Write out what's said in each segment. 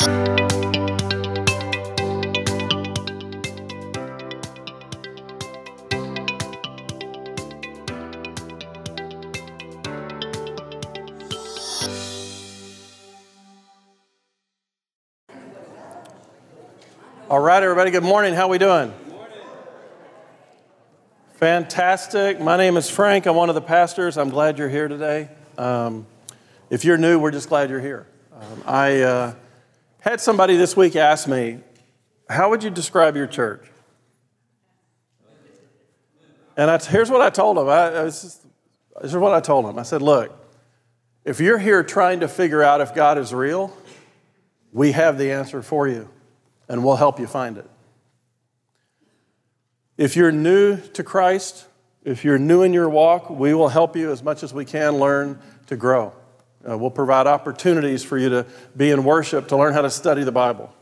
All right, everybody, good morning. How are we doing? Fantastic. My name is Frank. I'm one of the pastors. I'm glad you're here today. Um, if you're new, we're just glad you're here. Um, I uh, had somebody this week ask me, How would you describe your church? And I, here's what I told him. I, this is what I told him. I said, Look, if you're here trying to figure out if God is real, we have the answer for you and we'll help you find it. If you're new to Christ, if you're new in your walk, we will help you as much as we can learn to grow. Uh, we'll provide opportunities for you to be in worship, to learn how to study the Bible.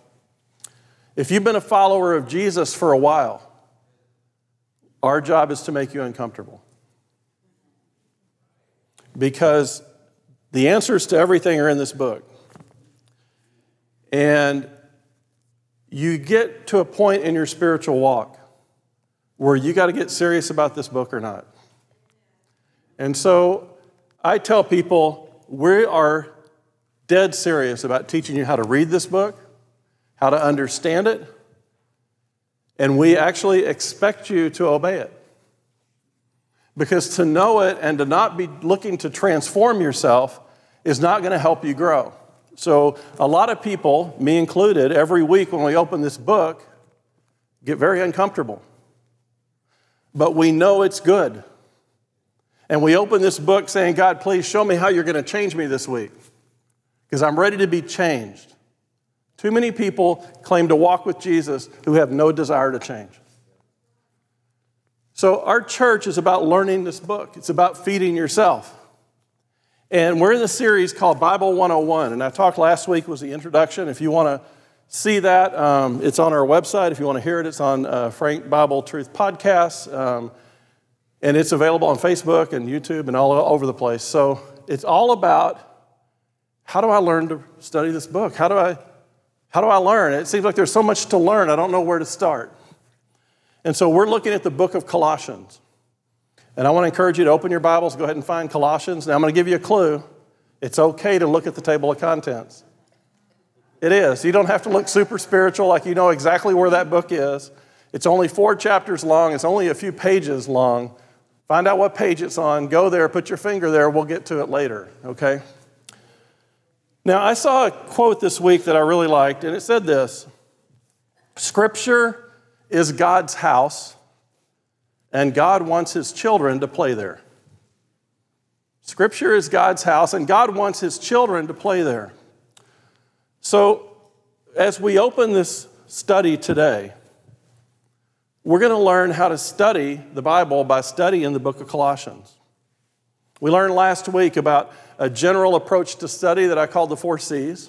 If you've been a follower of Jesus for a while, our job is to make you uncomfortable. Because the answers to everything are in this book. And you get to a point in your spiritual walk where you got to get serious about this book or not. And so I tell people we are dead serious about teaching you how to read this book, how to understand it, and we actually expect you to obey it. Because to know it and to not be looking to transform yourself is not going to help you grow. So, a lot of people, me included, every week when we open this book, get very uncomfortable. But we know it's good. And we open this book saying, God, please show me how you're going to change me this week, because I'm ready to be changed. Too many people claim to walk with Jesus who have no desire to change. So, our church is about learning this book, it's about feeding yourself. And we're in the series called Bible 101. And I talked last week was the introduction. If you want to see that, um, it's on our website. If you want to hear it, it's on uh, Frank Bible Truth Podcast. Um, and it's available on Facebook and YouTube and all over the place. So it's all about how do I learn to study this book? How do I, how do I learn? It seems like there's so much to learn, I don't know where to start. And so we're looking at the book of Colossians. And I want to encourage you to open your Bibles, go ahead and find Colossians. Now, I'm going to give you a clue. It's okay to look at the table of contents. It is. You don't have to look super spiritual like you know exactly where that book is. It's only four chapters long, it's only a few pages long. Find out what page it's on, go there, put your finger there, we'll get to it later, okay? Now, I saw a quote this week that I really liked, and it said this Scripture is God's house and God wants his children to play there. Scripture is God's house, and God wants his children to play there. So, as we open this study today, we're going to learn how to study the Bible by studying the book of Colossians. We learned last week about a general approach to study that I called the four C's.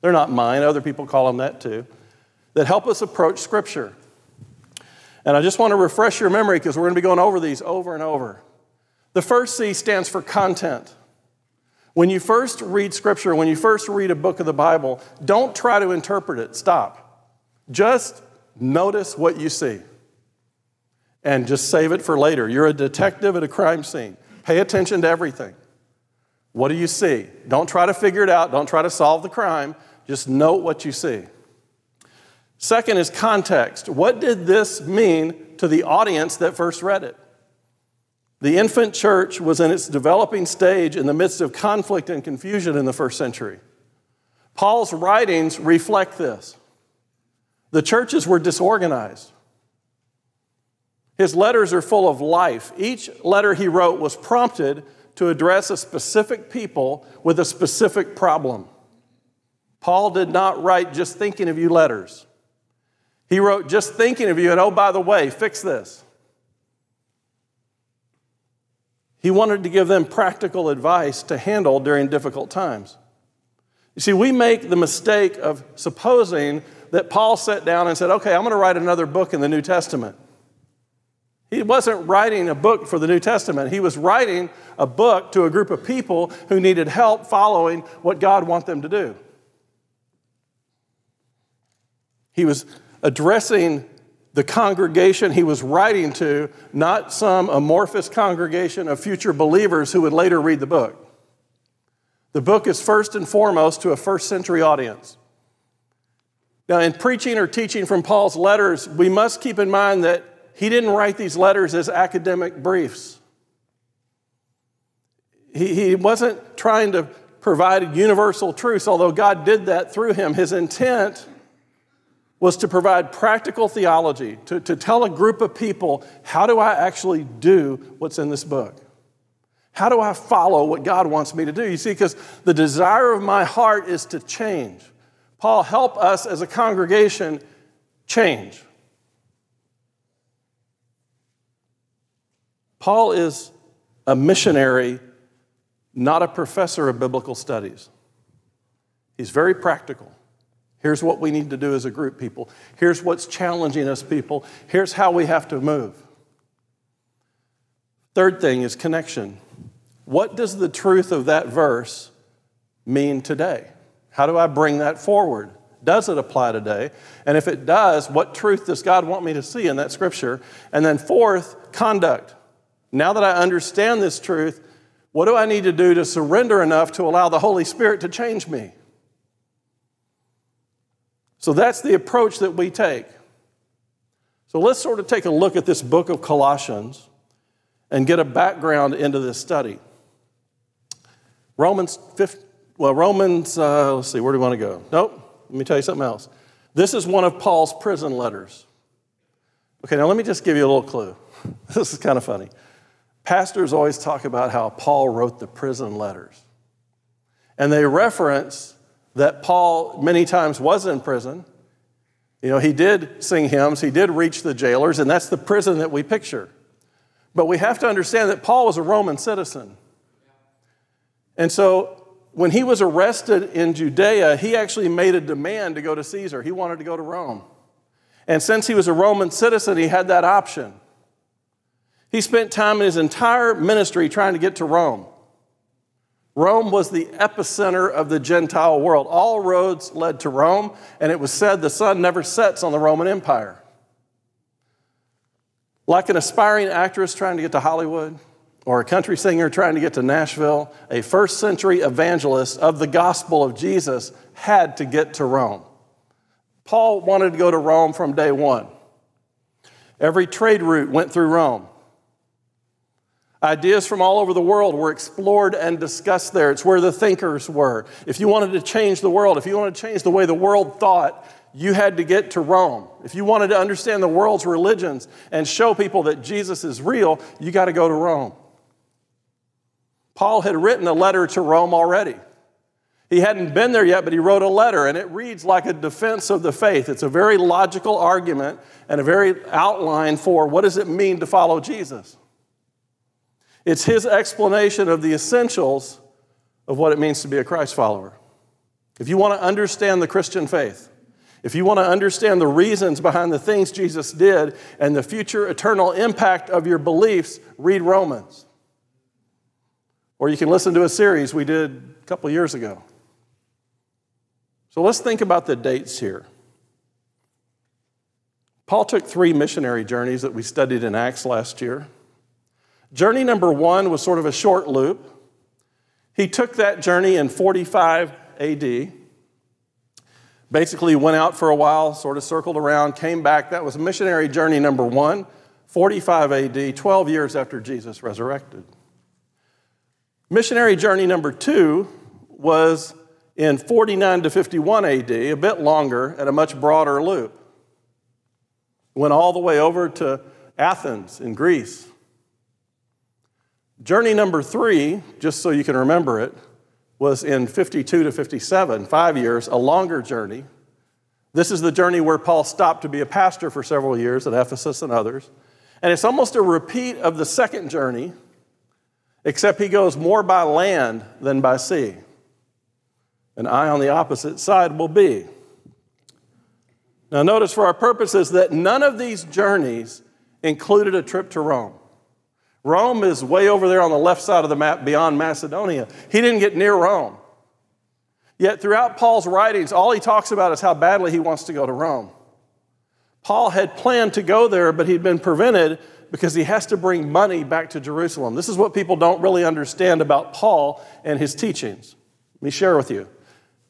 They're not mine, other people call them that too, that help us approach Scripture. And I just want to refresh your memory because we're going to be going over these over and over. The first C stands for content. When you first read scripture, when you first read a book of the Bible, don't try to interpret it. Stop. Just notice what you see and just save it for later. You're a detective at a crime scene. Pay attention to everything. What do you see? Don't try to figure it out. Don't try to solve the crime. Just note what you see. Second is context. What did this mean to the audience that first read it? The infant church was in its developing stage in the midst of conflict and confusion in the first century. Paul's writings reflect this. The churches were disorganized. His letters are full of life. Each letter he wrote was prompted to address a specific people with a specific problem. Paul did not write just thinking of you letters. He wrote, just thinking of you, and oh, by the way, fix this. He wanted to give them practical advice to handle during difficult times. You see, we make the mistake of supposing that Paul sat down and said, okay, I'm going to write another book in the New Testament. He wasn't writing a book for the New Testament. He was writing a book to a group of people who needed help following what God wanted them to do. He was addressing the congregation he was writing to, not some amorphous congregation of future believers who would later read the book. The book is first and foremost to a first century audience. Now, in preaching or teaching from Paul's letters, we must keep in mind that he didn't write these letters as academic briefs. He, he wasn't trying to provide universal truths, although God did that through him. His intent was to provide practical theology, to, to tell a group of people, how do I actually do what's in this book? How do I follow what God wants me to do? You see, because the desire of my heart is to change. Paul, help us as a congregation change. Paul is a missionary, not a professor of biblical studies. He's very practical. Here's what we need to do as a group, people. Here's what's challenging us, people. Here's how we have to move. Third thing is connection. What does the truth of that verse mean today? How do I bring that forward? Does it apply today? And if it does, what truth does God want me to see in that scripture? And then, fourth, conduct. Now that I understand this truth, what do I need to do to surrender enough to allow the Holy Spirit to change me? So that's the approach that we take. So let's sort of take a look at this book of Colossians and get a background into this study. Romans 5, well, Romans, uh, let's see, where do we want to go? Nope, let me tell you something else. This is one of Paul's prison letters. Okay, now let me just give you a little clue. this is kind of funny. Pastors always talk about how Paul wrote the prison letters. And they reference that Paul many times was in prison. You know, he did sing hymns, he did reach the jailers, and that's the prison that we picture. But we have to understand that Paul was a Roman citizen. And so when he was arrested in Judea, he actually made a demand to go to Caesar. He wanted to go to Rome. And since he was a Roman citizen, he had that option. He spent time in his entire ministry trying to get to Rome. Rome was the epicenter of the Gentile world. All roads led to Rome, and it was said the sun never sets on the Roman Empire. Like an aspiring actress trying to get to Hollywood, or a country singer trying to get to Nashville, a first century evangelist of the gospel of Jesus had to get to Rome. Paul wanted to go to Rome from day one. Every trade route went through Rome. Ideas from all over the world were explored and discussed there. It's where the thinkers were. If you wanted to change the world, if you wanted to change the way the world thought, you had to get to Rome. If you wanted to understand the world's religions and show people that Jesus is real, you got to go to Rome. Paul had written a letter to Rome already. He hadn't been there yet, but he wrote a letter, and it reads like a defense of the faith. It's a very logical argument and a very outline for what does it mean to follow Jesus. It's his explanation of the essentials of what it means to be a Christ follower. If you want to understand the Christian faith, if you want to understand the reasons behind the things Jesus did and the future eternal impact of your beliefs, read Romans. Or you can listen to a series we did a couple years ago. So let's think about the dates here. Paul took three missionary journeys that we studied in Acts last year. Journey number one was sort of a short loop. He took that journey in 45 AD. Basically, went out for a while, sort of circled around, came back. That was missionary journey number one, 45 AD, 12 years after Jesus resurrected. Missionary journey number two was in 49 to 51 AD, a bit longer and a much broader loop. Went all the way over to Athens in Greece. Journey number three, just so you can remember it, was in 52 to 57, five years, a longer journey. This is the journey where Paul stopped to be a pastor for several years at Ephesus and others. And it's almost a repeat of the second journey, except he goes more by land than by sea. And I on the opposite side will be. Now, notice for our purposes that none of these journeys included a trip to Rome. Rome is way over there on the left side of the map beyond Macedonia. He didn't get near Rome. Yet throughout Paul's writings, all he talks about is how badly he wants to go to Rome. Paul had planned to go there, but he'd been prevented because he has to bring money back to Jerusalem. This is what people don't really understand about Paul and his teachings. Let me share with you.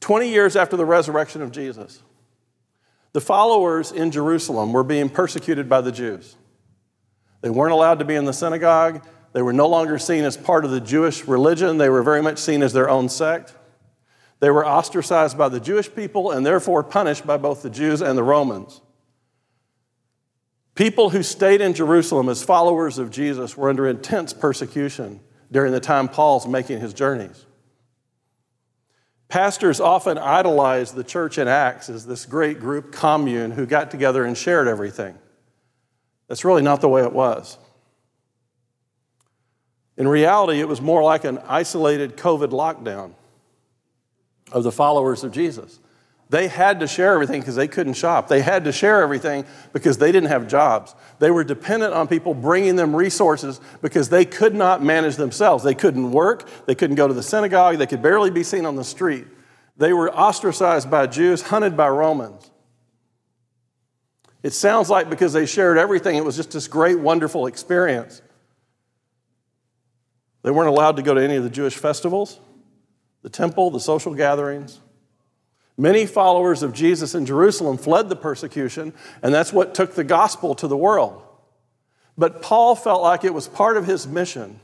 20 years after the resurrection of Jesus, the followers in Jerusalem were being persecuted by the Jews. They weren't allowed to be in the synagogue. They were no longer seen as part of the Jewish religion. They were very much seen as their own sect. They were ostracized by the Jewish people and therefore punished by both the Jews and the Romans. People who stayed in Jerusalem as followers of Jesus were under intense persecution during the time Paul's making his journeys. Pastors often idolize the church in Acts as this great group commune who got together and shared everything. That's really not the way it was. In reality, it was more like an isolated COVID lockdown of the followers of Jesus. They had to share everything because they couldn't shop. They had to share everything because they didn't have jobs. They were dependent on people bringing them resources because they could not manage themselves. They couldn't work, they couldn't go to the synagogue, they could barely be seen on the street. They were ostracized by Jews, hunted by Romans. It sounds like because they shared everything, it was just this great, wonderful experience. They weren't allowed to go to any of the Jewish festivals, the temple, the social gatherings. Many followers of Jesus in Jerusalem fled the persecution, and that's what took the gospel to the world. But Paul felt like it was part of his mission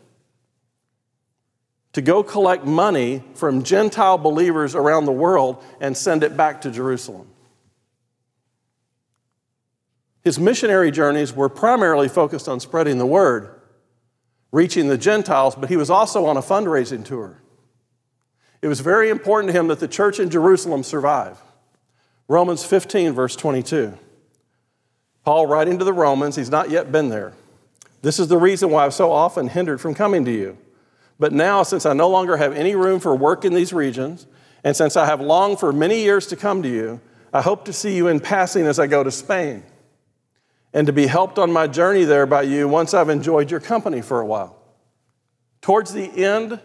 to go collect money from Gentile believers around the world and send it back to Jerusalem. His missionary journeys were primarily focused on spreading the word, reaching the Gentiles, but he was also on a fundraising tour. It was very important to him that the church in Jerusalem survive. Romans 15, verse 22. Paul, writing to the Romans, he's not yet been there. This is the reason why I've so often hindered from coming to you. But now, since I no longer have any room for work in these regions, and since I have longed for many years to come to you, I hope to see you in passing as I go to Spain, and to be helped on my journey there by you once I've enjoyed your company for a while. Towards the end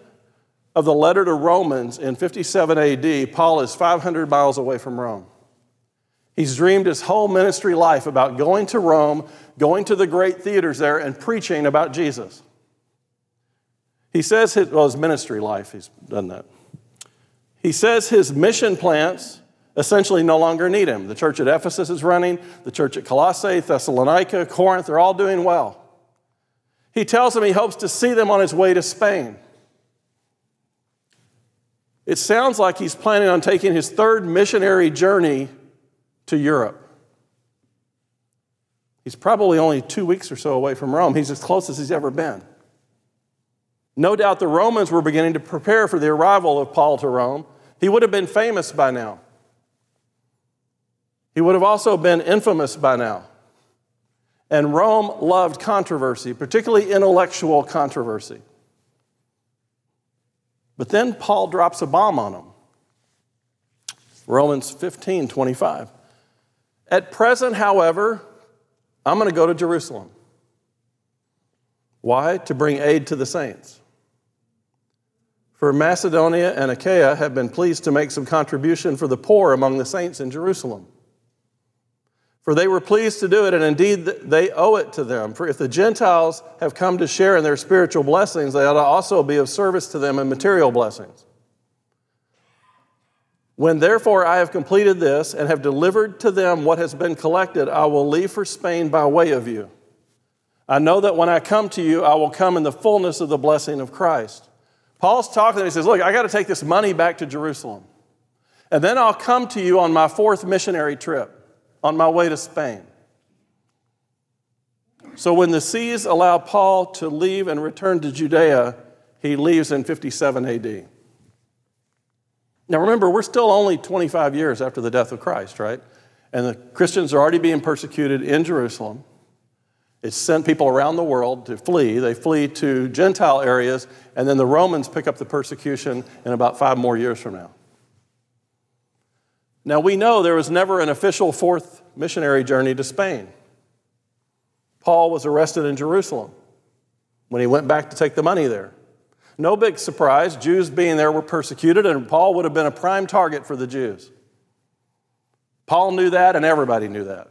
of the letter to Romans in 57 AD, Paul is 500 miles away from Rome. He's dreamed his whole ministry life about going to Rome, going to the great theaters there, and preaching about Jesus. He says his, well, his ministry life, he's done that. He says his mission plants essentially no longer need him. The church at Ephesus is running, the church at Colossae, Thessalonica, Corinth, they're all doing well. He tells them he hopes to see them on his way to Spain. It sounds like he's planning on taking his third missionary journey to Europe. He's probably only two weeks or so away from Rome. He's as close as he's ever been. No doubt the Romans were beginning to prepare for the arrival of Paul to Rome. He would have been famous by now. He would have also been infamous by now. And Rome loved controversy, particularly intellectual controversy. But then Paul drops a bomb on them. Romans 15, 25. At present, however, I'm going to go to Jerusalem. Why? To bring aid to the saints. For Macedonia and Achaia have been pleased to make some contribution for the poor among the saints in Jerusalem. For they were pleased to do it, and indeed they owe it to them. For if the Gentiles have come to share in their spiritual blessings, they ought to also be of service to them in material blessings. When therefore I have completed this and have delivered to them what has been collected, I will leave for Spain by way of you. I know that when I come to you, I will come in the fullness of the blessing of Christ. Paul's talking to. He says, Look, I got to take this money back to Jerusalem. And then I'll come to you on my fourth missionary trip on my way to Spain. So when the seas allow Paul to leave and return to Judea, he leaves in 57 AD. Now remember, we're still only 25 years after the death of Christ, right? And the Christians are already being persecuted in Jerusalem. It sent people around the world to flee. They flee to Gentile areas, and then the Romans pick up the persecution in about five more years from now. Now, we know there was never an official fourth missionary journey to Spain. Paul was arrested in Jerusalem when he went back to take the money there. No big surprise, Jews being there were persecuted, and Paul would have been a prime target for the Jews. Paul knew that, and everybody knew that.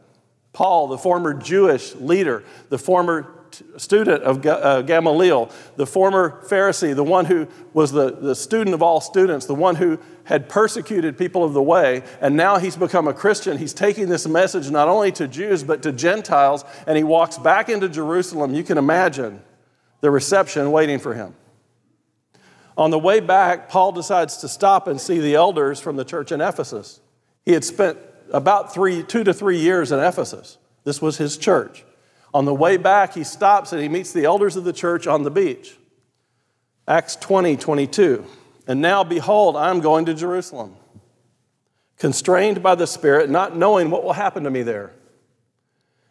Paul, the former Jewish leader, the former student of uh, Gamaliel, the former Pharisee, the one who was the, the student of all students, the one who had persecuted people of the way, and now he's become a Christian. He's taking this message not only to Jews, but to Gentiles, and he walks back into Jerusalem. You can imagine the reception waiting for him. On the way back, Paul decides to stop and see the elders from the church in Ephesus. He had spent about three, two to three years in Ephesus. This was his church. On the way back, he stops and he meets the elders of the church on the beach. Acts 20, 22. And now, behold, I'm going to Jerusalem, constrained by the Spirit, not knowing what will happen to me there,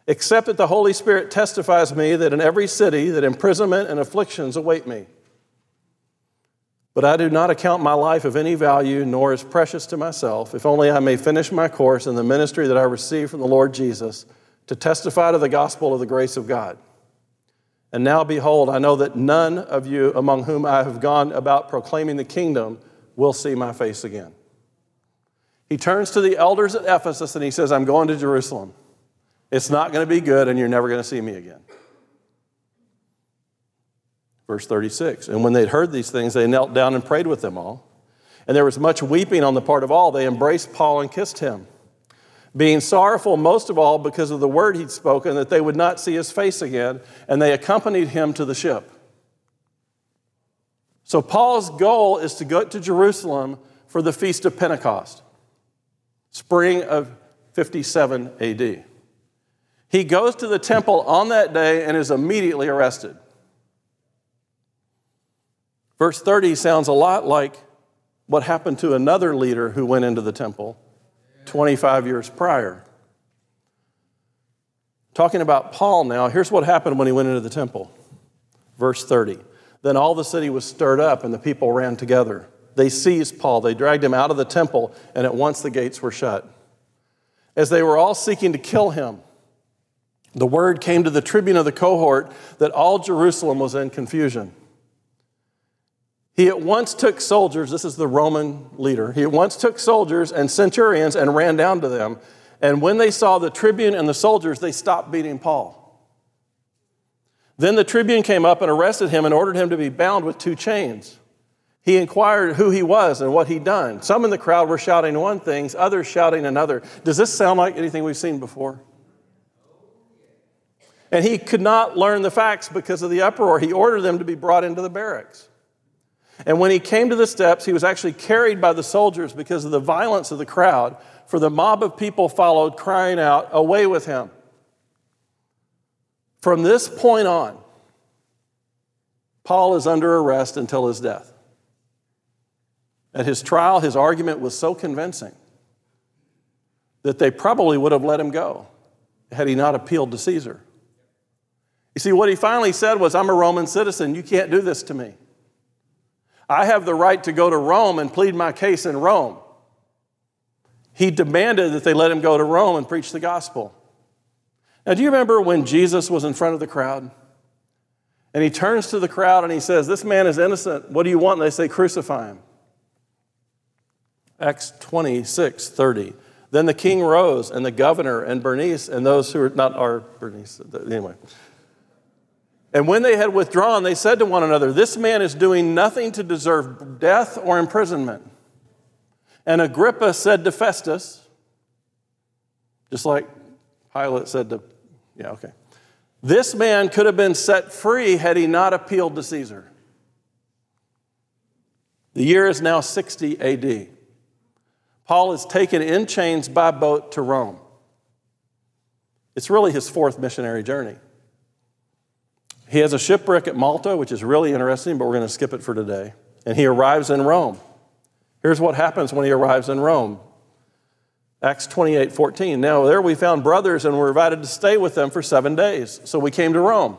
except that the Holy Spirit testifies me that in every city that imprisonment and afflictions await me. But I do not account my life of any value, nor as precious to myself, if only I may finish my course in the ministry that I received from the Lord Jesus to testify to the gospel of the grace of God. And now, behold, I know that none of you among whom I have gone about proclaiming the kingdom will see my face again. He turns to the elders at Ephesus and he says, I'm going to Jerusalem. It's not going to be good, and you're never going to see me again. Verse 36 And when they'd heard these things, they knelt down and prayed with them all. And there was much weeping on the part of all. They embraced Paul and kissed him being sorrowful most of all because of the word he'd spoken that they would not see his face again, and they accompanied him to the ship. So, Paul's goal is to go to Jerusalem for the Feast of Pentecost, spring of 57 AD. He goes to the temple on that day and is immediately arrested. Verse 30 sounds a lot like what happened to another leader who went into the temple 25 years prior. Talking about Paul now, here's what happened when he went into the temple. Verse 30. Then all the city was stirred up and the people ran together. They seized Paul, they dragged him out of the temple, and at once the gates were shut. As they were all seeking to kill him, the word came to the tribune of the cohort that all Jerusalem was in confusion. He at once took soldiers, this is the Roman leader, he at once took soldiers and centurions and ran down to them. And when they saw the tribune and the soldiers, they stopped beating Paul. Then the tribune came up and arrested him and ordered him to be bound with two chains. He inquired who he was and what he'd done. Some in the crowd were shouting one thing, others shouting another. Does this sound like anything we've seen before? And he could not learn the facts because of the uproar. He ordered them to be brought into the barracks. And when he came to the steps, he was actually carried by the soldiers because of the violence of the crowd, for the mob of people followed, crying out, Away with him. From this point on, Paul is under arrest until his death. At his trial, his argument was so convincing that they probably would have let him go had he not appealed to Caesar. You see, what he finally said was, I'm a Roman citizen. You can't do this to me. I have the right to go to Rome and plead my case in Rome. He demanded that they let him go to Rome and preach the gospel. Now, do you remember when Jesus was in front of the crowd? And he turns to the crowd and he says, This man is innocent. What do you want? And they say, Crucify him. Acts 26 30. Then the king rose, and the governor and Bernice, and those who are not our Bernice, anyway, and when they had withdrawn, they said to one another, This man is doing nothing to deserve death or imprisonment. And Agrippa said to Festus, just like Pilate said to, yeah, okay. This man could have been set free had he not appealed to Caesar. The year is now 60 AD. Paul is taken in chains by boat to Rome. It's really his fourth missionary journey. He has a shipwreck at Malta, which is really interesting, but we're going to skip it for today. And he arrives in Rome. Here's what happens when he arrives in Rome Acts 28 14. Now, there we found brothers and were invited to stay with them for seven days. So we came to Rome.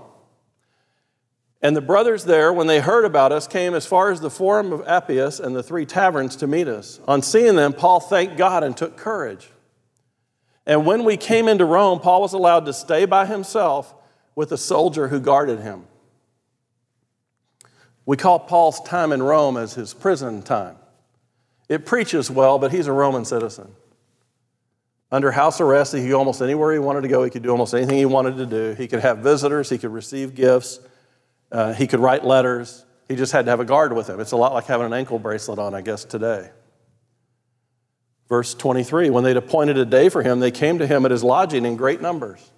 And the brothers there, when they heard about us, came as far as the Forum of Appius and the three taverns to meet us. On seeing them, Paul thanked God and took courage. And when we came into Rome, Paul was allowed to stay by himself with a soldier who guarded him. We call Paul's time in Rome as his prison time. It preaches well, but he's a Roman citizen. under house arrest. He could go almost anywhere he wanted to go. He could do almost anything he wanted to do. He could have visitors. He could receive gifts. Uh, he could write letters. He just had to have a guard with him. It's a lot like having an ankle bracelet on, I guess, today. Verse 23 When they'd appointed a day for him, they came to him at his lodging in great numbers.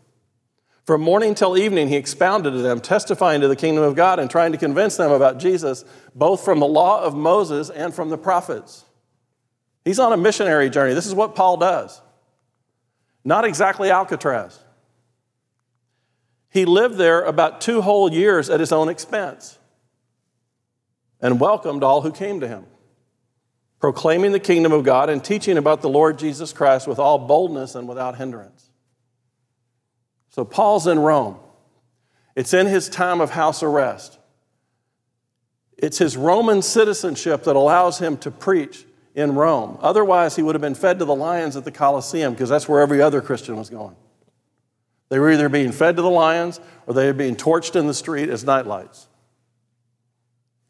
From morning till evening, he expounded to them, testifying to the kingdom of God and trying to convince them about Jesus, both from the law of Moses and from the prophets. He's on a missionary journey. This is what Paul does. Not exactly Alcatraz. He lived there about two whole years at his own expense and welcomed all who came to him, proclaiming the kingdom of God and teaching about the Lord Jesus Christ with all boldness and without hindrance. So Paul's in Rome. It's in his time of house arrest. It's his Roman citizenship that allows him to preach in Rome. Otherwise, he would have been fed to the lions at the Colosseum because that's where every other Christian was going. They were either being fed to the lions or they were being torched in the street as nightlights.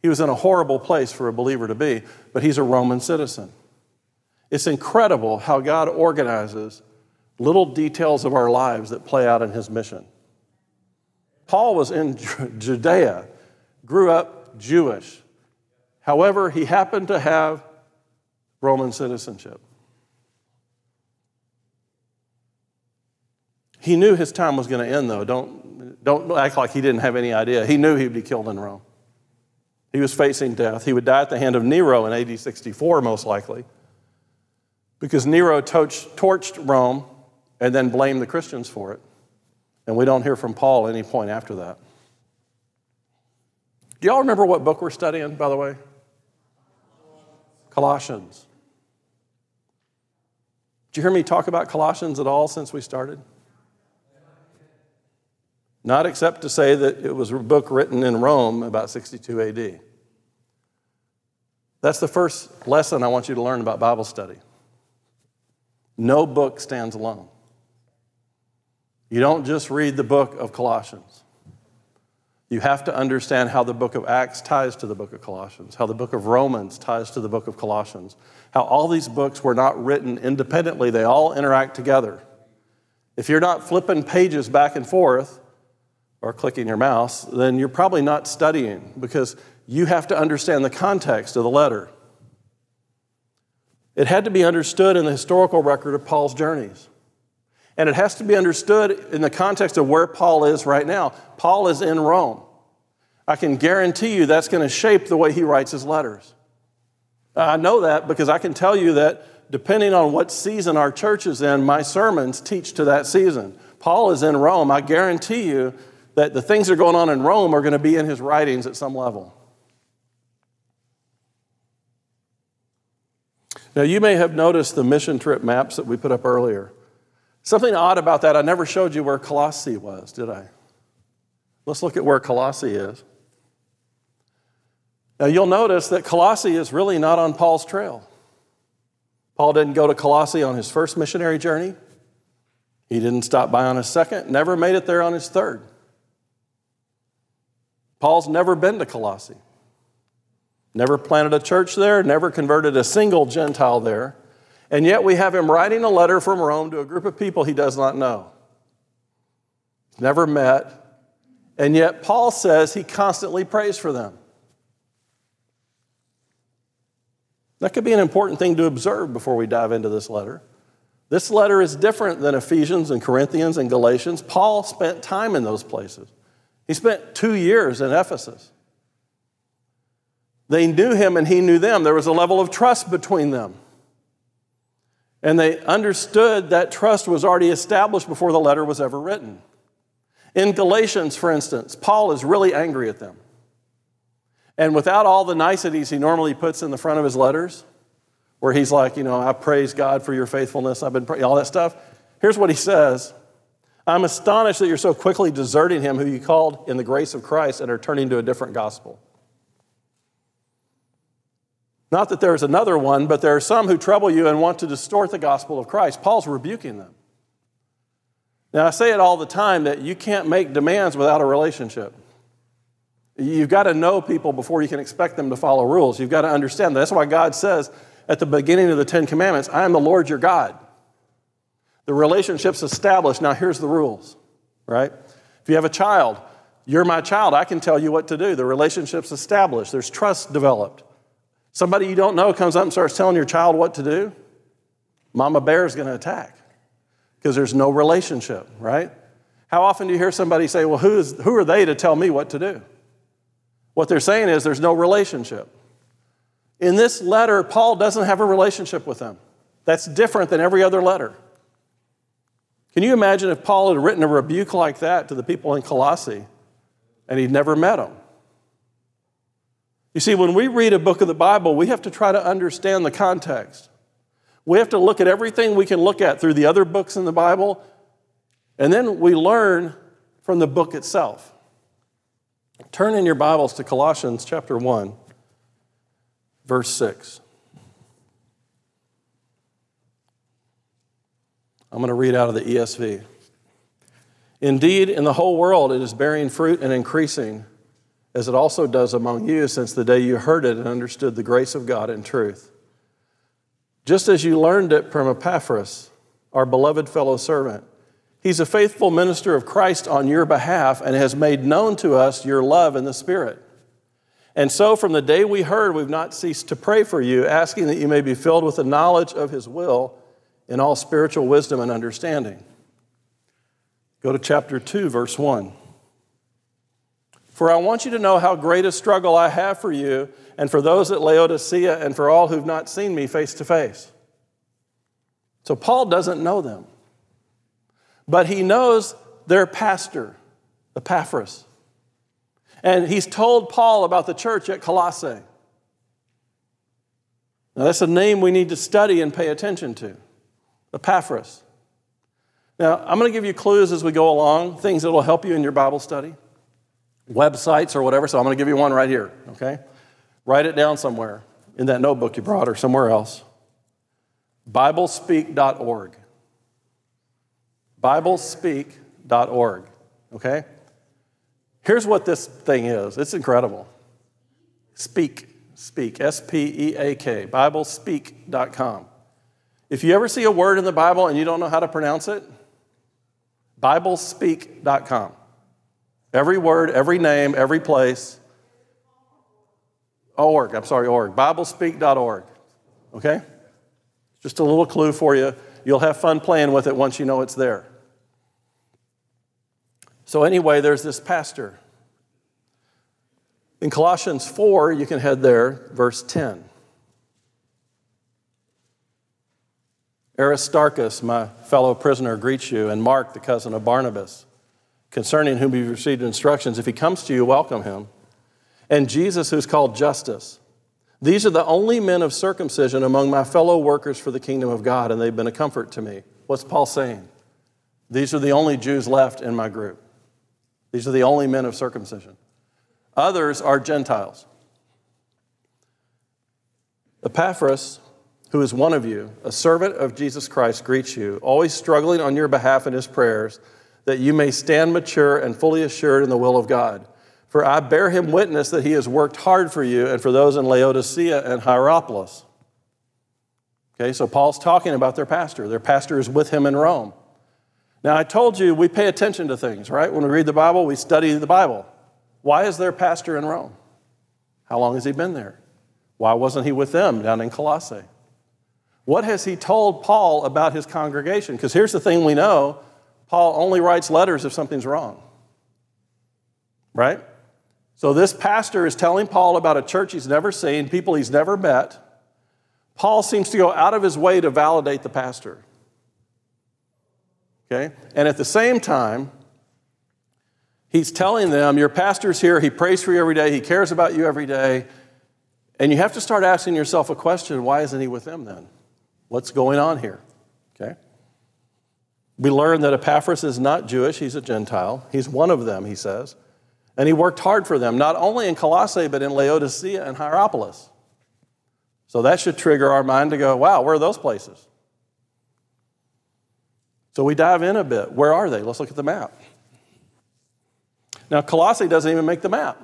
He was in a horrible place for a believer to be, but he's a Roman citizen. It's incredible how God organizes little details of our lives that play out in his mission. Paul was in Judea, grew up Jewish. However, he happened to have Roman citizenship. He knew his time was going to end, though. Don't, don't act like he didn't have any idea. He knew he'd be killed in Rome. He was facing death. He would die at the hand of Nero in AD 64, most likely, because Nero torched Rome and then blame the Christians for it. And we don't hear from Paul any point after that. Do y'all remember what book we're studying, by the way? Colossians. Did you hear me talk about Colossians at all since we started? Not except to say that it was a book written in Rome about 62 AD. That's the first lesson I want you to learn about Bible study. No book stands alone. You don't just read the book of Colossians. You have to understand how the book of Acts ties to the book of Colossians, how the book of Romans ties to the book of Colossians, how all these books were not written independently, they all interact together. If you're not flipping pages back and forth or clicking your mouse, then you're probably not studying because you have to understand the context of the letter. It had to be understood in the historical record of Paul's journeys. And it has to be understood in the context of where Paul is right now. Paul is in Rome. I can guarantee you that's going to shape the way he writes his letters. I know that because I can tell you that depending on what season our church is in, my sermons teach to that season. Paul is in Rome. I guarantee you that the things that are going on in Rome are going to be in his writings at some level. Now, you may have noticed the mission trip maps that we put up earlier. Something odd about that, I never showed you where Colossae was, did I? Let's look at where Colossae is. Now, you'll notice that Colossae is really not on Paul's trail. Paul didn't go to Colossae on his first missionary journey. He didn't stop by on his second, never made it there on his third. Paul's never been to Colossae, never planted a church there, never converted a single Gentile there. And yet we have him writing a letter from Rome to a group of people he does not know, never met. And yet Paul says he constantly prays for them. That could be an important thing to observe before we dive into this letter. This letter is different than Ephesians and Corinthians and Galatians. Paul spent time in those places. He spent two years in Ephesus. They knew him and he knew them. There was a level of trust between them. And they understood that trust was already established before the letter was ever written. In Galatians, for instance, Paul is really angry at them. And without all the niceties he normally puts in the front of his letters, where he's like, you know, I praise God for your faithfulness, I've been praying, all that stuff. Here's what he says I'm astonished that you're so quickly deserting him who you called in the grace of Christ and are turning to a different gospel. Not that there's another one, but there are some who trouble you and want to distort the gospel of Christ. Paul's rebuking them. Now, I say it all the time that you can't make demands without a relationship. You've got to know people before you can expect them to follow rules. You've got to understand. That's why God says at the beginning of the Ten Commandments, I am the Lord your God. The relationship's established. Now, here's the rules, right? If you have a child, you're my child. I can tell you what to do. The relationship's established. There's trust developed. Somebody you don't know comes up and starts telling your child what to do. Mama bear is going to attack because there's no relationship, right? How often do you hear somebody say, Well, who, is, who are they to tell me what to do? What they're saying is there's no relationship. In this letter, Paul doesn't have a relationship with them. That's different than every other letter. Can you imagine if Paul had written a rebuke like that to the people in Colossae and he'd never met them? You see, when we read a book of the Bible, we have to try to understand the context. We have to look at everything we can look at through the other books in the Bible, and then we learn from the book itself. Turn in your Bibles to Colossians chapter 1, verse 6. I'm going to read out of the ESV. Indeed, in the whole world it is bearing fruit and increasing, as it also does among you since the day you heard it and understood the grace of God in truth. Just as you learned it from Epaphras, our beloved fellow servant. He's a faithful minister of Christ on your behalf and has made known to us your love in the Spirit. And so, from the day we heard, we've not ceased to pray for you, asking that you may be filled with the knowledge of His will in all spiritual wisdom and understanding. Go to chapter 2, verse 1. For I want you to know how great a struggle I have for you and for those at Laodicea and for all who've not seen me face to face. So Paul doesn't know them, but he knows their pastor, Epaphras. And he's told Paul about the church at Colossae. Now, that's a name we need to study and pay attention to. Epaphras. Now, I'm going to give you clues as we go along, things that will help you in your Bible study, websites or whatever. So I'm going to give you one right here, okay? Write it down somewhere in that notebook you brought or somewhere else. Biblespeak.org. Biblespeak.org, okay? Here's what this thing is it's incredible. Speak, speak, S P E A K, Biblespeak.com. If you ever see a word in the Bible and you don't know how to pronounce it, Biblespeak.com. Every word, every name, every place. Org, I'm sorry, org. Biblespeak.org. Okay? Just a little clue for you. You'll have fun playing with it once you know it's there. So, anyway, there's this pastor. In Colossians 4, you can head there, verse 10. Aristarchus, my fellow prisoner, greets you, and Mark, the cousin of Barnabas, concerning whom you've received instructions. If he comes to you, welcome him. And Jesus, who's called Justus. These are the only men of circumcision among my fellow workers for the kingdom of God, and they've been a comfort to me. What's Paul saying? These are the only Jews left in my group. These are the only men of circumcision. Others are Gentiles. Epaphras, who is one of you, a servant of Jesus Christ, greets you, always struggling on your behalf in his prayers, that you may stand mature and fully assured in the will of God. For I bear him witness that he has worked hard for you and for those in Laodicea and Hierapolis. Okay, so Paul's talking about their pastor. Their pastor is with him in Rome. Now, I told you we pay attention to things, right? When we read the Bible, we study the Bible. Why is their pastor in Rome? How long has he been there? Why wasn't he with them down in Colossae? What has he told Paul about his congregation? Because here's the thing we know Paul only writes letters if something's wrong. Right? So this pastor is telling Paul about a church he's never seen, people he's never met. Paul seems to go out of his way to validate the pastor. Okay? And at the same time, he's telling them, Your pastor's here, he prays for you every day, he cares about you every day. And you have to start asking yourself a question why isn't he with them then? What's going on here? Okay? We learn that Epaphras is not Jewish, he's a Gentile. He's one of them, he says. And he worked hard for them, not only in Colossae, but in Laodicea and Hierapolis. So that should trigger our mind to go, wow, where are those places? So we dive in a bit. Where are they? Let's look at the map. Now, Colossae doesn't even make the map.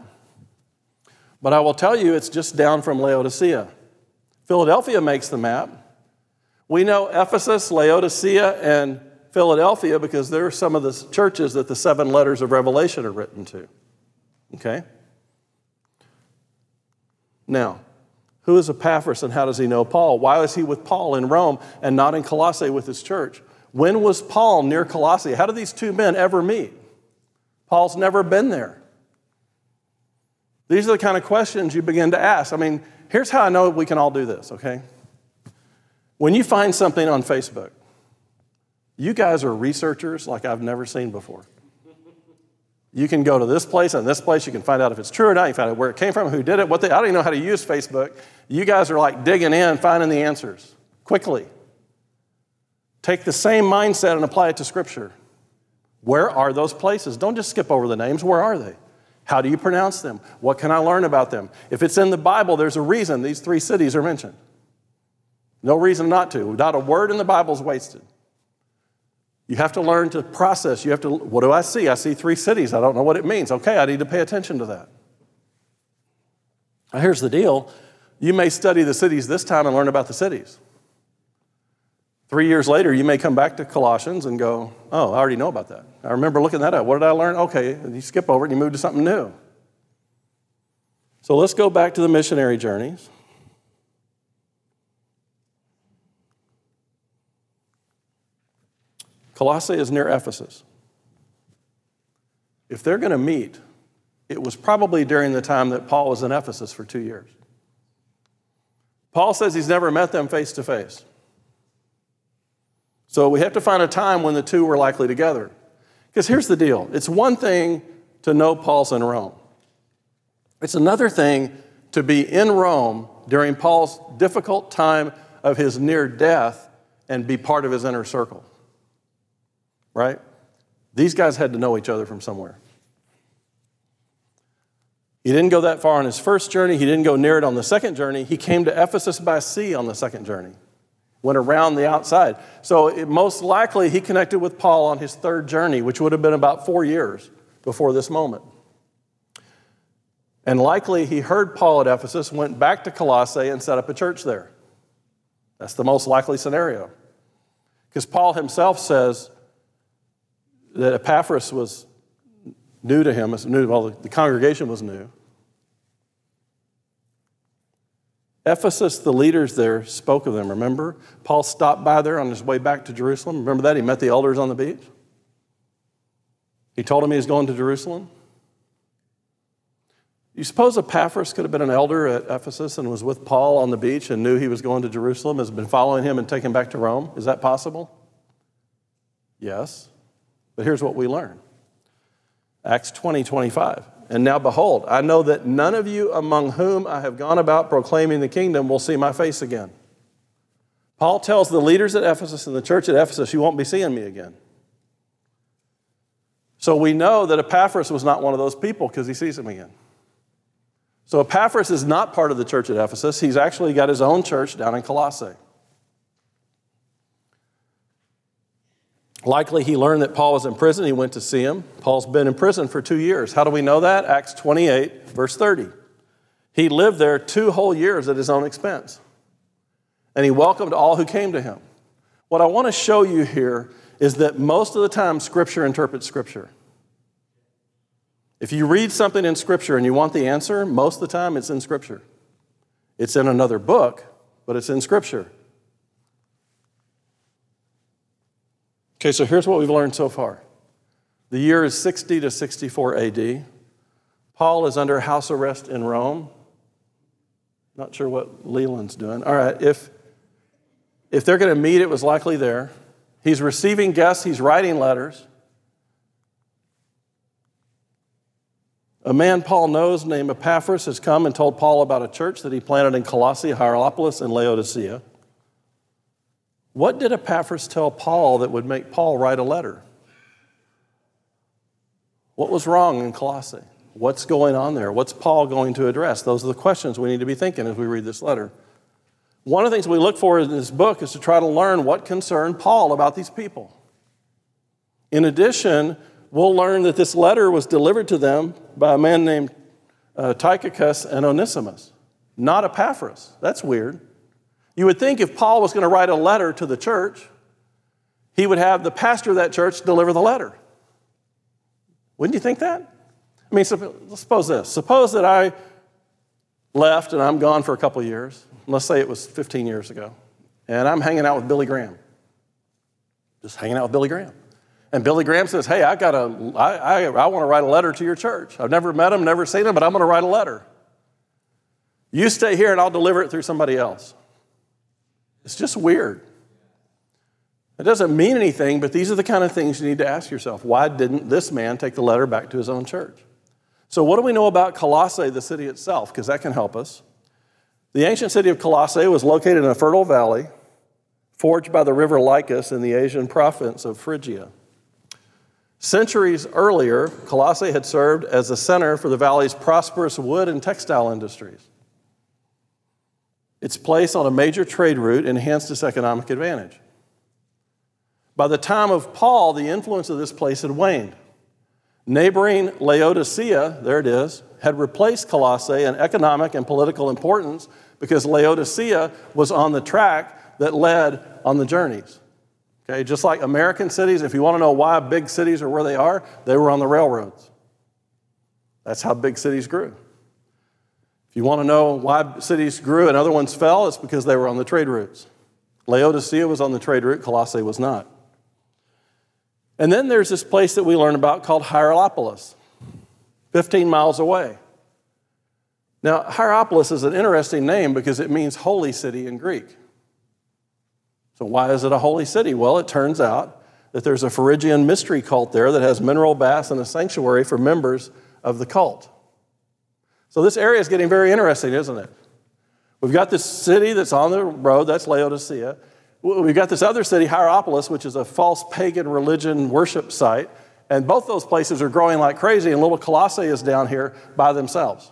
But I will tell you, it's just down from Laodicea. Philadelphia makes the map. We know Ephesus, Laodicea, and Philadelphia because there are some of the churches that the seven letters of Revelation are written to. Okay? Now, who is Epaphras and how does he know Paul? Why is he with Paul in Rome and not in Colossae with his church? When was Paul near Colossae? How did these two men ever meet? Paul's never been there. These are the kind of questions you begin to ask. I mean, here's how I know we can all do this, okay? When you find something on Facebook, you guys are researchers like I've never seen before. You can go to this place and this place. You can find out if it's true or not. You find out where it came from, who did it, what they. I don't even know how to use Facebook. You guys are like digging in, finding the answers quickly. Take the same mindset and apply it to Scripture. Where are those places? Don't just skip over the names. Where are they? How do you pronounce them? What can I learn about them? If it's in the Bible, there's a reason these three cities are mentioned. No reason not to. Not a word in the Bible is wasted. You have to learn to process. You have to, what do I see? I see three cities. I don't know what it means. Okay, I need to pay attention to that. Now, here's the deal you may study the cities this time and learn about the cities. Three years later, you may come back to Colossians and go, Oh, I already know about that. I remember looking that up. What did I learn? Okay, and you skip over it and you move to something new. So let's go back to the missionary journeys. Colossae is near Ephesus. If they're going to meet, it was probably during the time that Paul was in Ephesus for two years. Paul says he's never met them face to face. So we have to find a time when the two were likely together. Because here's the deal it's one thing to know Paul's in Rome, it's another thing to be in Rome during Paul's difficult time of his near death and be part of his inner circle right? These guys had to know each other from somewhere. He didn't go that far on his first journey. He didn't go near it on the second journey. He came to Ephesus by sea on the second journey, went around the outside. So, it, most likely, he connected with Paul on his third journey, which would have been about four years before this moment. And likely, he heard Paul at Ephesus, went back to Colossae, and set up a church there. That's the most likely scenario. Because Paul himself says, that Epaphras was new to him, new, well, the congregation was new. Ephesus, the leaders there spoke of them, remember? Paul stopped by there on his way back to Jerusalem. Remember that? He met the elders on the beach. He told them he was going to Jerusalem. You suppose Epaphras could have been an elder at Ephesus and was with Paul on the beach and knew he was going to Jerusalem, has been following him and taken him back to Rome? Is that possible? Yes. But here's what we learn Acts 20, 25. And now behold, I know that none of you among whom I have gone about proclaiming the kingdom will see my face again. Paul tells the leaders at Ephesus and the church at Ephesus, You won't be seeing me again. So we know that Epaphras was not one of those people because he sees him again. So Epaphras is not part of the church at Ephesus. He's actually got his own church down in Colossae. Likely he learned that Paul was in prison. He went to see him. Paul's been in prison for two years. How do we know that? Acts 28, verse 30. He lived there two whole years at his own expense. And he welcomed all who came to him. What I want to show you here is that most of the time, Scripture interprets Scripture. If you read something in Scripture and you want the answer, most of the time it's in Scripture. It's in another book, but it's in Scripture. Okay, so here's what we've learned so far. The year is 60 to 64 AD. Paul is under house arrest in Rome. Not sure what Leland's doing. All right, if, if they're going to meet, it was likely there. He's receiving guests, he's writing letters. A man Paul knows named Epaphras has come and told Paul about a church that he planted in Colossae, Hierapolis, and Laodicea. What did Epaphras tell Paul that would make Paul write a letter? What was wrong in Colossae? What's going on there? What's Paul going to address? Those are the questions we need to be thinking as we read this letter. One of the things we look for in this book is to try to learn what concerned Paul about these people. In addition, we'll learn that this letter was delivered to them by a man named uh, Tychicus and Onesimus, not Epaphras. That's weird. You would think if Paul was going to write a letter to the church, he would have the pastor of that church deliver the letter. Wouldn't you think that? I mean, suppose this. Suppose that I left and I'm gone for a couple years. Let's say it was 15 years ago. And I'm hanging out with Billy Graham. Just hanging out with Billy Graham. And Billy Graham says, Hey, I, got a, I, I, I want to write a letter to your church. I've never met him, never seen him, but I'm going to write a letter. You stay here and I'll deliver it through somebody else. It's just weird. It doesn't mean anything, but these are the kind of things you need to ask yourself. Why didn't this man take the letter back to his own church? So, what do we know about Colossae, the city itself? Because that can help us. The ancient city of Colossae was located in a fertile valley forged by the river Lycus in the Asian province of Phrygia. Centuries earlier, Colossae had served as a center for the valley's prosperous wood and textile industries. Its place on a major trade route enhanced its economic advantage. By the time of Paul, the influence of this place had waned. Neighboring Laodicea, there it is, had replaced Colossae in economic and political importance because Laodicea was on the track that led on the journeys. Okay, just like American cities, if you want to know why big cities are where they are, they were on the railroads. That's how big cities grew. You want to know why cities grew and other ones fell, it's because they were on the trade routes. Laodicea was on the trade route, Colossae was not. And then there's this place that we learn about called Hierapolis, 15 miles away. Now, Hierapolis is an interesting name because it means holy city in Greek. So, why is it a holy city? Well, it turns out that there's a Phrygian mystery cult there that has mineral baths and a sanctuary for members of the cult. So, this area is getting very interesting, isn't it? We've got this city that's on the road, that's Laodicea. We've got this other city, Hierapolis, which is a false pagan religion worship site. And both those places are growing like crazy, and little Colossae is down here by themselves.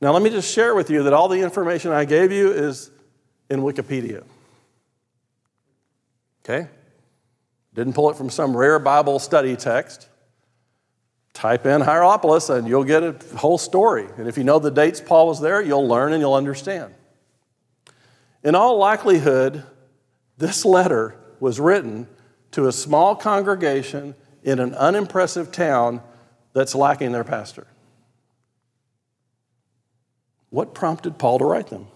Now, let me just share with you that all the information I gave you is in Wikipedia. Okay? Didn't pull it from some rare Bible study text. Type in Hierapolis and you'll get a whole story. And if you know the dates Paul was there, you'll learn and you'll understand. In all likelihood, this letter was written to a small congregation in an unimpressive town that's lacking their pastor. What prompted Paul to write them?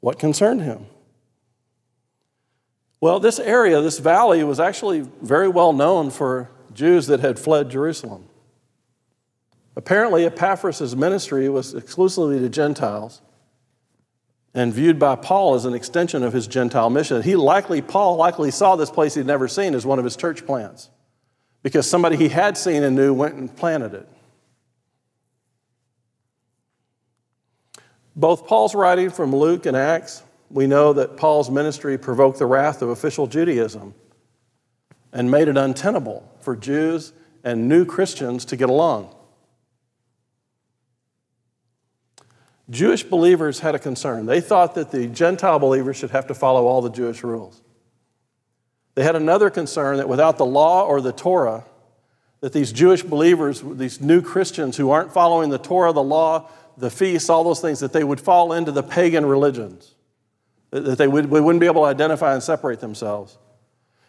What concerned him? Well, this area, this valley, was actually very well known for Jews that had fled Jerusalem. Apparently, Epaphras' ministry was exclusively to Gentiles and viewed by Paul as an extension of his Gentile mission. He likely, Paul likely saw this place he'd never seen as one of his church plants because somebody he had seen and knew went and planted it. Both Paul's writing from Luke and Acts, we know that Paul's ministry provoked the wrath of official Judaism and made it untenable for Jews and new Christians to get along. Jewish believers had a concern. They thought that the Gentile believers should have to follow all the Jewish rules. They had another concern that without the law or the Torah, that these Jewish believers, these new Christians who aren't following the Torah, the law, the feasts, all those things, that they would fall into the pagan religions, that they would, wouldn't be able to identify and separate themselves.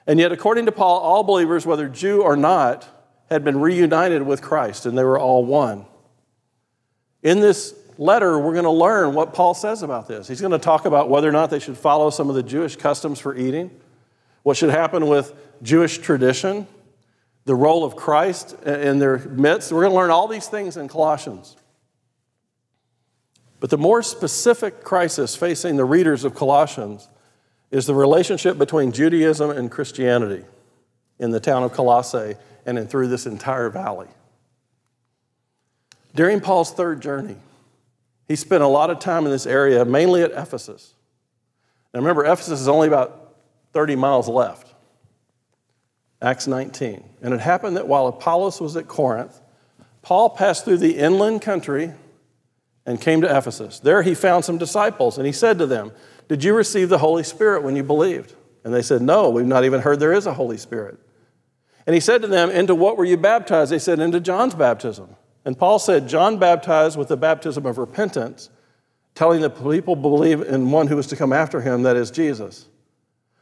And yet, according to Paul, all believers, whether Jew or not, had been reunited with Christ and they were all one. In this letter, we're going to learn what Paul says about this. He's going to talk about whether or not they should follow some of the Jewish customs for eating, what should happen with Jewish tradition, the role of Christ in their midst. We're going to learn all these things in Colossians. But the more specific crisis facing the readers of Colossians is the relationship between Judaism and Christianity in the town of Colossae and in, through this entire valley. During Paul's third journey, he spent a lot of time in this area, mainly at Ephesus. Now remember, Ephesus is only about 30 miles left. Acts 19. And it happened that while Apollos was at Corinth, Paul passed through the inland country and came to Ephesus. There he found some disciples, and he said to them, Did you receive the Holy Spirit when you believed? And they said, No, we've not even heard there is a Holy Spirit. And he said to them, Into what were you baptized? They said, Into John's baptism. And Paul said, John baptized with the baptism of repentance, telling the people believe in one who was to come after him, that is Jesus.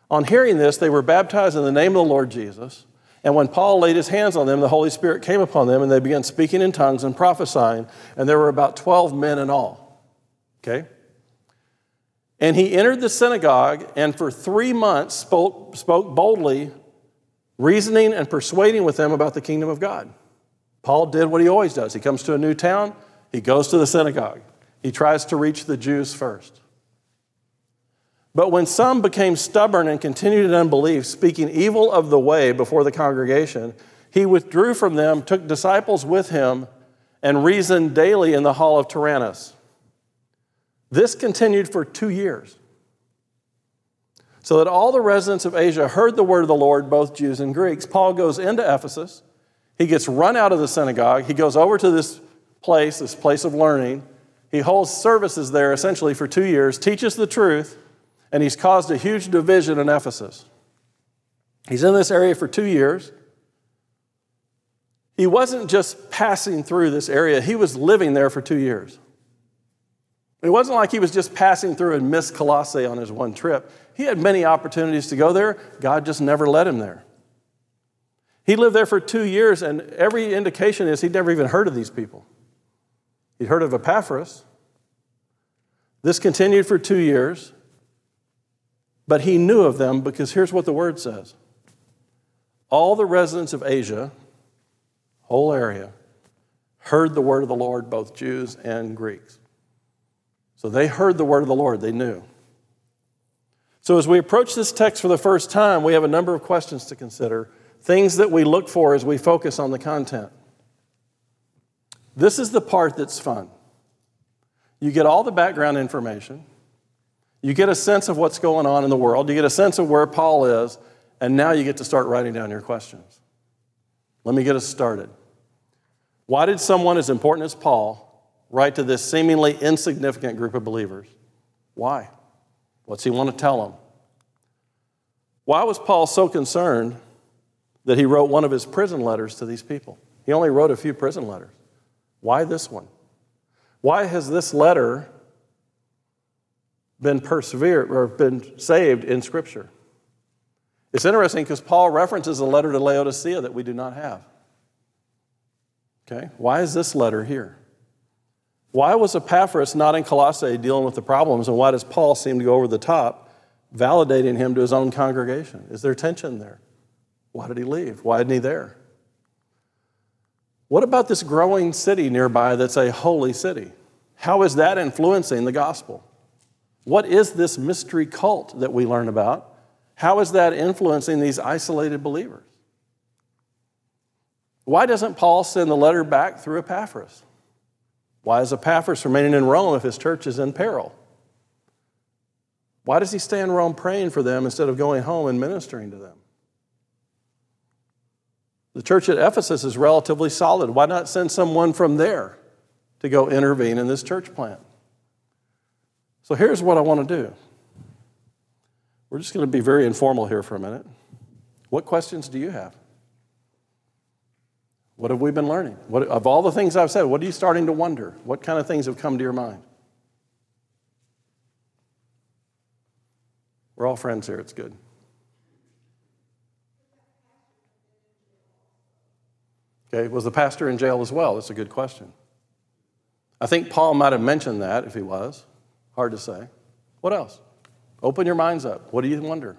On hearing this, they were baptized in the name of the Lord Jesus. And when Paul laid his hands on them, the Holy Spirit came upon them, and they began speaking in tongues and prophesying. And there were about 12 men in all. Okay? And he entered the synagogue and for three months spoke, spoke boldly, reasoning and persuading with them about the kingdom of God. Paul did what he always does. He comes to a new town, he goes to the synagogue, he tries to reach the Jews first. But when some became stubborn and continued in unbelief, speaking evil of the way before the congregation, he withdrew from them, took disciples with him, and reasoned daily in the hall of Tyrannus. This continued for two years, so that all the residents of Asia heard the word of the Lord, both Jews and Greeks. Paul goes into Ephesus. He gets run out of the synagogue. He goes over to this place, this place of learning. He holds services there essentially for two years, teaches the truth and he's caused a huge division in Ephesus. He's in this area for two years. He wasn't just passing through this area, he was living there for two years. It wasn't like he was just passing through and missed Colossae on his one trip. He had many opportunities to go there, God just never led him there. He lived there for two years, and every indication is he'd never even heard of these people. He'd heard of Epaphras. This continued for two years. But he knew of them because here's what the word says All the residents of Asia, whole area, heard the word of the Lord, both Jews and Greeks. So they heard the word of the Lord, they knew. So as we approach this text for the first time, we have a number of questions to consider, things that we look for as we focus on the content. This is the part that's fun. You get all the background information. You get a sense of what's going on in the world, you get a sense of where Paul is, and now you get to start writing down your questions. Let me get us started. Why did someone as important as Paul write to this seemingly insignificant group of believers? Why? What's he want to tell them? Why was Paul so concerned that he wrote one of his prison letters to these people? He only wrote a few prison letters. Why this one? Why has this letter been persevered or been saved in Scripture. It's interesting because Paul references a letter to Laodicea that we do not have. Okay, why is this letter here? Why was Epaphras not in Colossae dealing with the problems, and why does Paul seem to go over the top, validating him to his own congregation? Is there tension there? Why did he leave? Why isn't he there? What about this growing city nearby that's a holy city? How is that influencing the gospel? What is this mystery cult that we learn about? How is that influencing these isolated believers? Why doesn't Paul send the letter back through Epaphras? Why is Epaphras remaining in Rome if his church is in peril? Why does he stay in Rome praying for them instead of going home and ministering to them? The church at Ephesus is relatively solid. Why not send someone from there to go intervene in this church plant? So here's what I want to do. We're just going to be very informal here for a minute. What questions do you have? What have we been learning? What, of all the things I've said, what are you starting to wonder? What kind of things have come to your mind? We're all friends here, it's good. Okay, was the pastor in jail as well? That's a good question. I think Paul might have mentioned that if he was. Hard to say. What else? Open your minds up. What do you wonder?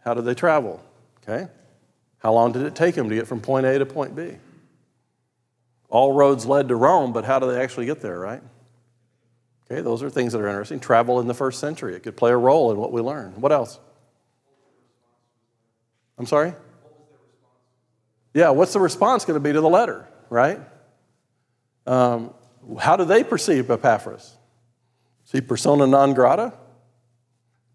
How did they travel? Okay. How long did it take them to get from point A to point B? All roads led to Rome, but how do they actually get there, right? Okay, those are things that are interesting. Travel in the first century, it could play a role in what we learn. What else? I'm sorry? Yeah, what's the response going to be to the letter, right? Um, how do they perceive Epaphras? Is he persona non grata?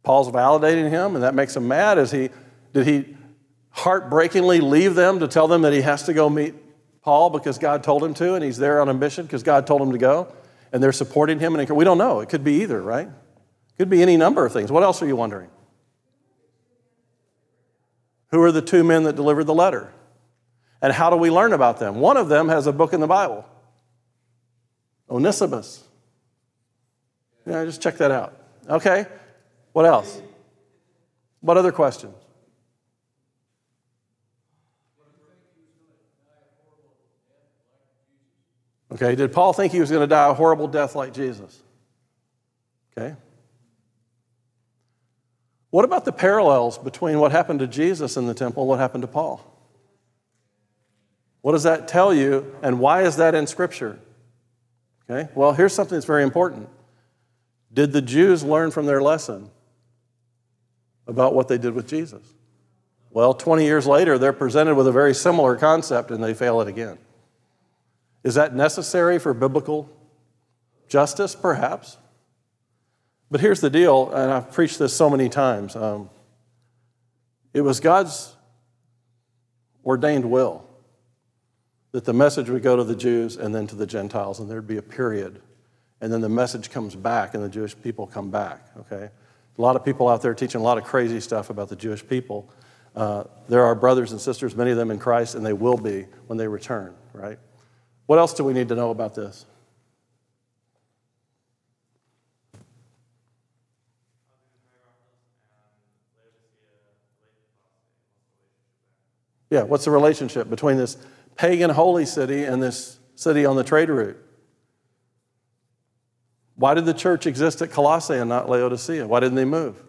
Paul's validating him, and that makes him mad. Is he, did he heartbreakingly leave them to tell them that he has to go meet Paul because God told him to, and he's there on a mission because God told him to go, and they're supporting him? And we don't know. It could be either, right? It could be any number of things. What else are you wondering? Who are the two men that delivered the letter? And how do we learn about them? One of them has a book in the Bible. Onesimus. Yeah, just check that out. Okay? What else? What other questions? Okay, did Paul think he was going to die a horrible death like Jesus? Okay. What about the parallels between what happened to Jesus in the temple and what happened to Paul? What does that tell you, and why is that in Scripture? Okay, well, here's something that's very important. Did the Jews learn from their lesson about what they did with Jesus? Well, 20 years later, they're presented with a very similar concept and they fail it again. Is that necessary for biblical justice? Perhaps. But here's the deal, and I've preached this so many times um, it was God's ordained will that the message would go to the Jews and then to the Gentiles, and there'd be a period. And then the message comes back, and the Jewish people come back, okay? A lot of people out there teaching a lot of crazy stuff about the Jewish people. Uh, there are brothers and sisters, many of them in Christ, and they will be when they return, right? What else do we need to know about this? Yeah, what's the relationship between this pagan holy city and this city on the trade route? Why did the church exist at Colossae and not Laodicea? Why didn't they move?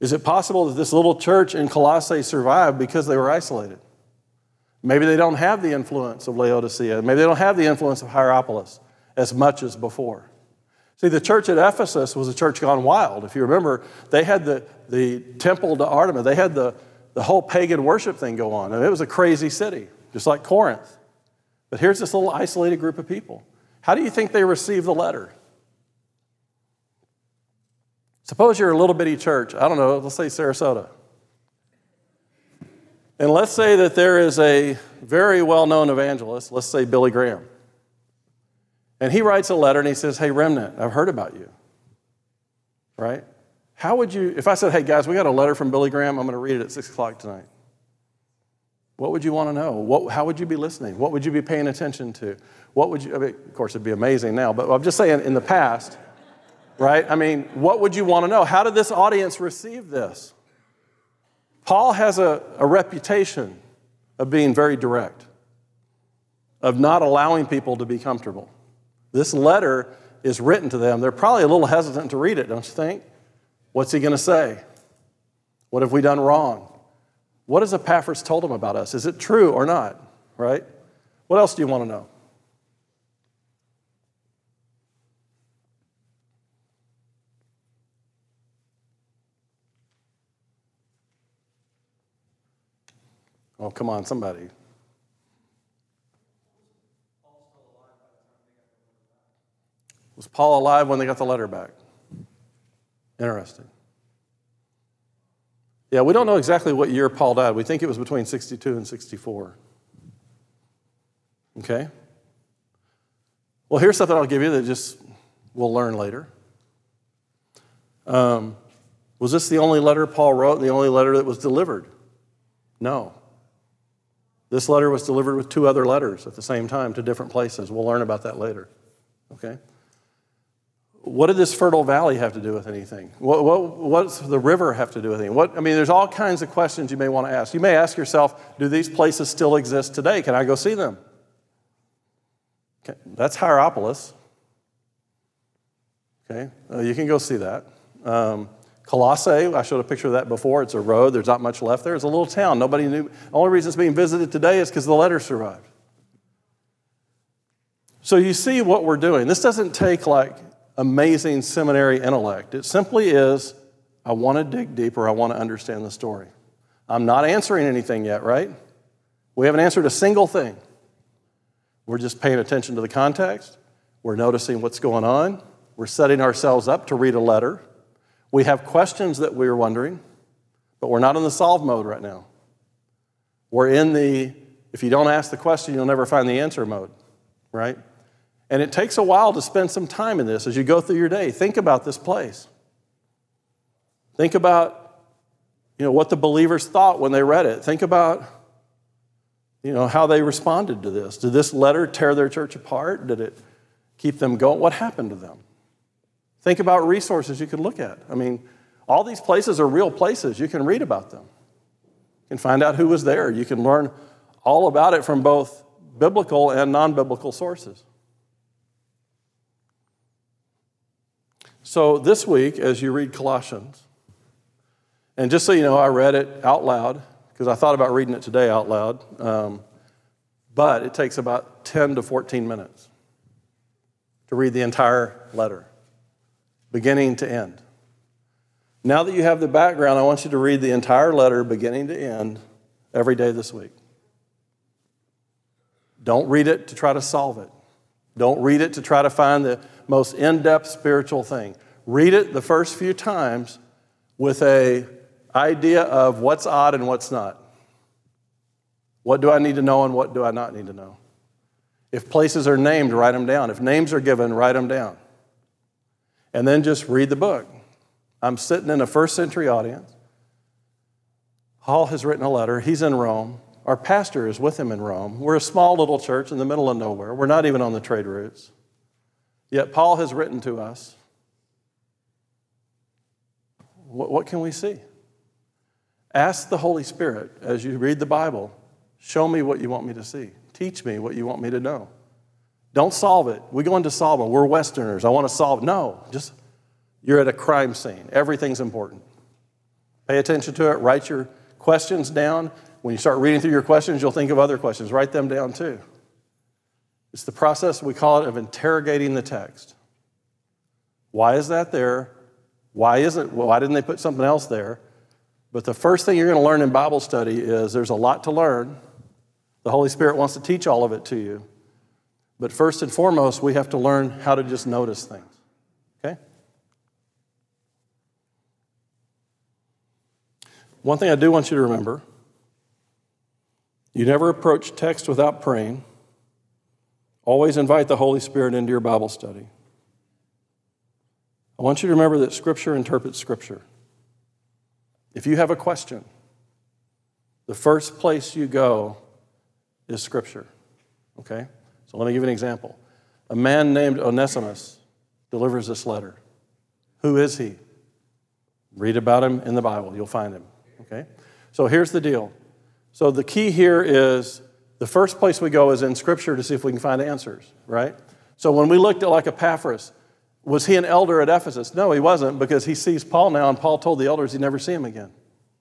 Is it possible that this little church in Colossae survived because they were isolated? Maybe they don't have the influence of Laodicea. Maybe they don't have the influence of Hierapolis as much as before. See, the church at Ephesus was a church gone wild. If you remember, they had the, the temple to Artemis, they had the, the whole pagan worship thing go on. And it was a crazy city, just like Corinth. But here's this little isolated group of people. How do you think they received the letter? Suppose you're a little bitty church, I don't know, let's say Sarasota. And let's say that there is a very well known evangelist, let's say Billy Graham. And he writes a letter and he says, Hey, Remnant, I've heard about you. Right? How would you, if I said, hey guys, we got a letter from Billy Graham, I'm going to read it at 6 o'clock tonight. What would you want to know? What, how would you be listening? What would you be paying attention to? What would you, I mean, of course, it'd be amazing now, but I'm just saying in the past, right? I mean, what would you want to know? How did this audience receive this? Paul has a, a reputation of being very direct, of not allowing people to be comfortable. This letter is written to them. They're probably a little hesitant to read it, don't you think? What's he going to say? What have we done wrong? What has Epaphras told him about us? Is it true or not? Right? What else do you want to know? Oh, come on, somebody. Was Paul alive when they got the letter back? Interesting. Yeah, we don't know exactly what year Paul died. We think it was between 62 and 64. Okay? Well, here's something I'll give you that just we'll learn later. Um, was this the only letter Paul wrote, the only letter that was delivered? No. This letter was delivered with two other letters at the same time to different places. We'll learn about that later. Okay? What did this fertile valley have to do with anything? What, what, what's the river have to do with anything? What, I mean, there's all kinds of questions you may want to ask. You may ask yourself, do these places still exist today? Can I go see them? Okay, that's Hierapolis. Okay, uh, you can go see that. Um, Colossae, I showed a picture of that before. It's a road. There's not much left there. It's a little town. Nobody knew. The only reason it's being visited today is because the letter survived. So you see what we're doing. This doesn't take like amazing seminary intellect. It simply is I want to dig deeper, I want to understand the story. I'm not answering anything yet, right? We haven't answered a single thing. We're just paying attention to the context. We're noticing what's going on. We're setting ourselves up to read a letter. We have questions that we're wondering, but we're not in the solve mode right now. We're in the if you don't ask the question, you'll never find the answer mode, right? And it takes a while to spend some time in this as you go through your day. Think about this place. Think about you know, what the believers thought when they read it. Think about you know, how they responded to this. Did this letter tear their church apart? Did it keep them going? What happened to them? Think about resources you could look at. I mean, all these places are real places. You can read about them. You can find out who was there. You can learn all about it from both biblical and non biblical sources. So, this week, as you read Colossians, and just so you know, I read it out loud because I thought about reading it today out loud, um, but it takes about 10 to 14 minutes to read the entire letter, beginning to end. Now that you have the background, I want you to read the entire letter, beginning to end, every day this week. Don't read it to try to solve it. Don't read it to try to find the most in depth spiritual thing. Read it the first few times with a idea of what's odd and what's not. What do I need to know and what do I not need to know? If places are named, write them down. If names are given, write them down. And then just read the book. I'm sitting in a first century audience. Paul has written a letter. He's in Rome. Our pastor is with him in Rome. We're a small little church in the middle of nowhere. We're not even on the trade routes. Yet Paul has written to us. What, what can we see? Ask the Holy Spirit as you read the Bible, show me what you want me to see. Teach me what you want me to know. Don't solve it. We go into solving. We're Westerners. I want to solve. No, just you're at a crime scene. Everything's important. Pay attention to it. Write your questions down. When you start reading through your questions, you'll think of other questions. Write them down too. It's the process, we call it, of interrogating the text. Why is that there? Why is it? why didn't they put something else there? But the first thing you're going to learn in Bible study is there's a lot to learn. The Holy Spirit wants to teach all of it to you. But first and foremost, we have to learn how to just notice things. Okay? One thing I do want you to remember you never approach text without praying. Always invite the Holy Spirit into your Bible study. I want you to remember that Scripture interprets Scripture. If you have a question, the first place you go is Scripture. Okay? So let me give you an example. A man named Onesimus delivers this letter. Who is he? Read about him in the Bible, you'll find him. Okay? So here's the deal so the key here is the first place we go is in Scripture to see if we can find answers, right? So when we looked at like Epaphras, was he an elder at Ephesus? No, he wasn't because he sees Paul now, and Paul told the elders he'd never see him again.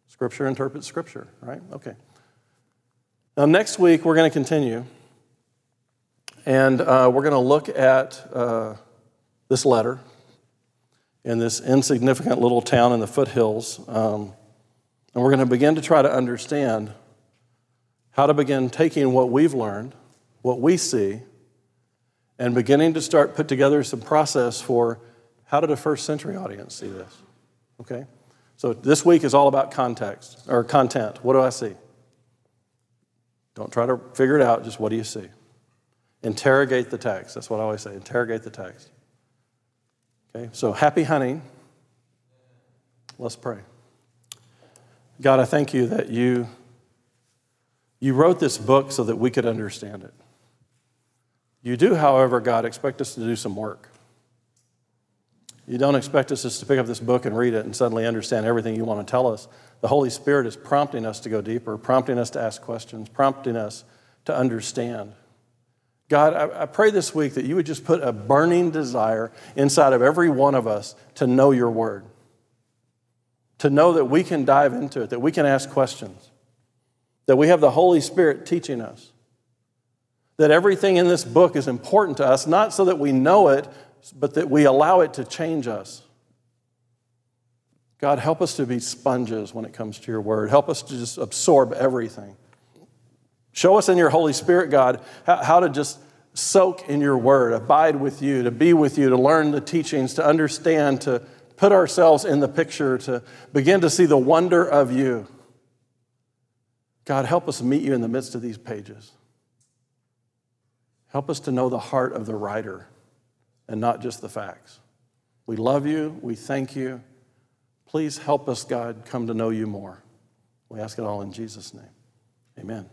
Scripture interprets Scripture, right? Okay. Now, next week, we're going to continue, and uh, we're going to look at uh, this letter in this insignificant little town in the foothills, um, and we're going to begin to try to understand how to begin taking what we've learned, what we see, and beginning to start put together some process for how did a first century audience see this? Okay? So this week is all about context or content. What do I see? Don't try to figure it out, just what do you see? Interrogate the text. That's what I always say. Interrogate the text. Okay, so happy hunting. Let's pray. God, I thank you that you you wrote this book so that we could understand it. You do, however, God, expect us to do some work. You don't expect us just to pick up this book and read it and suddenly understand everything you want to tell us. The Holy Spirit is prompting us to go deeper, prompting us to ask questions, prompting us to understand. God, I, I pray this week that you would just put a burning desire inside of every one of us to know your word, to know that we can dive into it, that we can ask questions that we have the Holy Spirit teaching us. That everything in this book is important to us, not so that we know it, but that we allow it to change us. God, help us to be sponges when it comes to your word. Help us to just absorb everything. Show us in your Holy Spirit, God, how to just soak in your word, abide with you, to be with you, to learn the teachings, to understand, to put ourselves in the picture, to begin to see the wonder of you. God, help us meet you in the midst of these pages. Help us to know the heart of the writer and not just the facts. We love you. We thank you. Please help us, God, come to know you more. We ask it all in Jesus' name. Amen.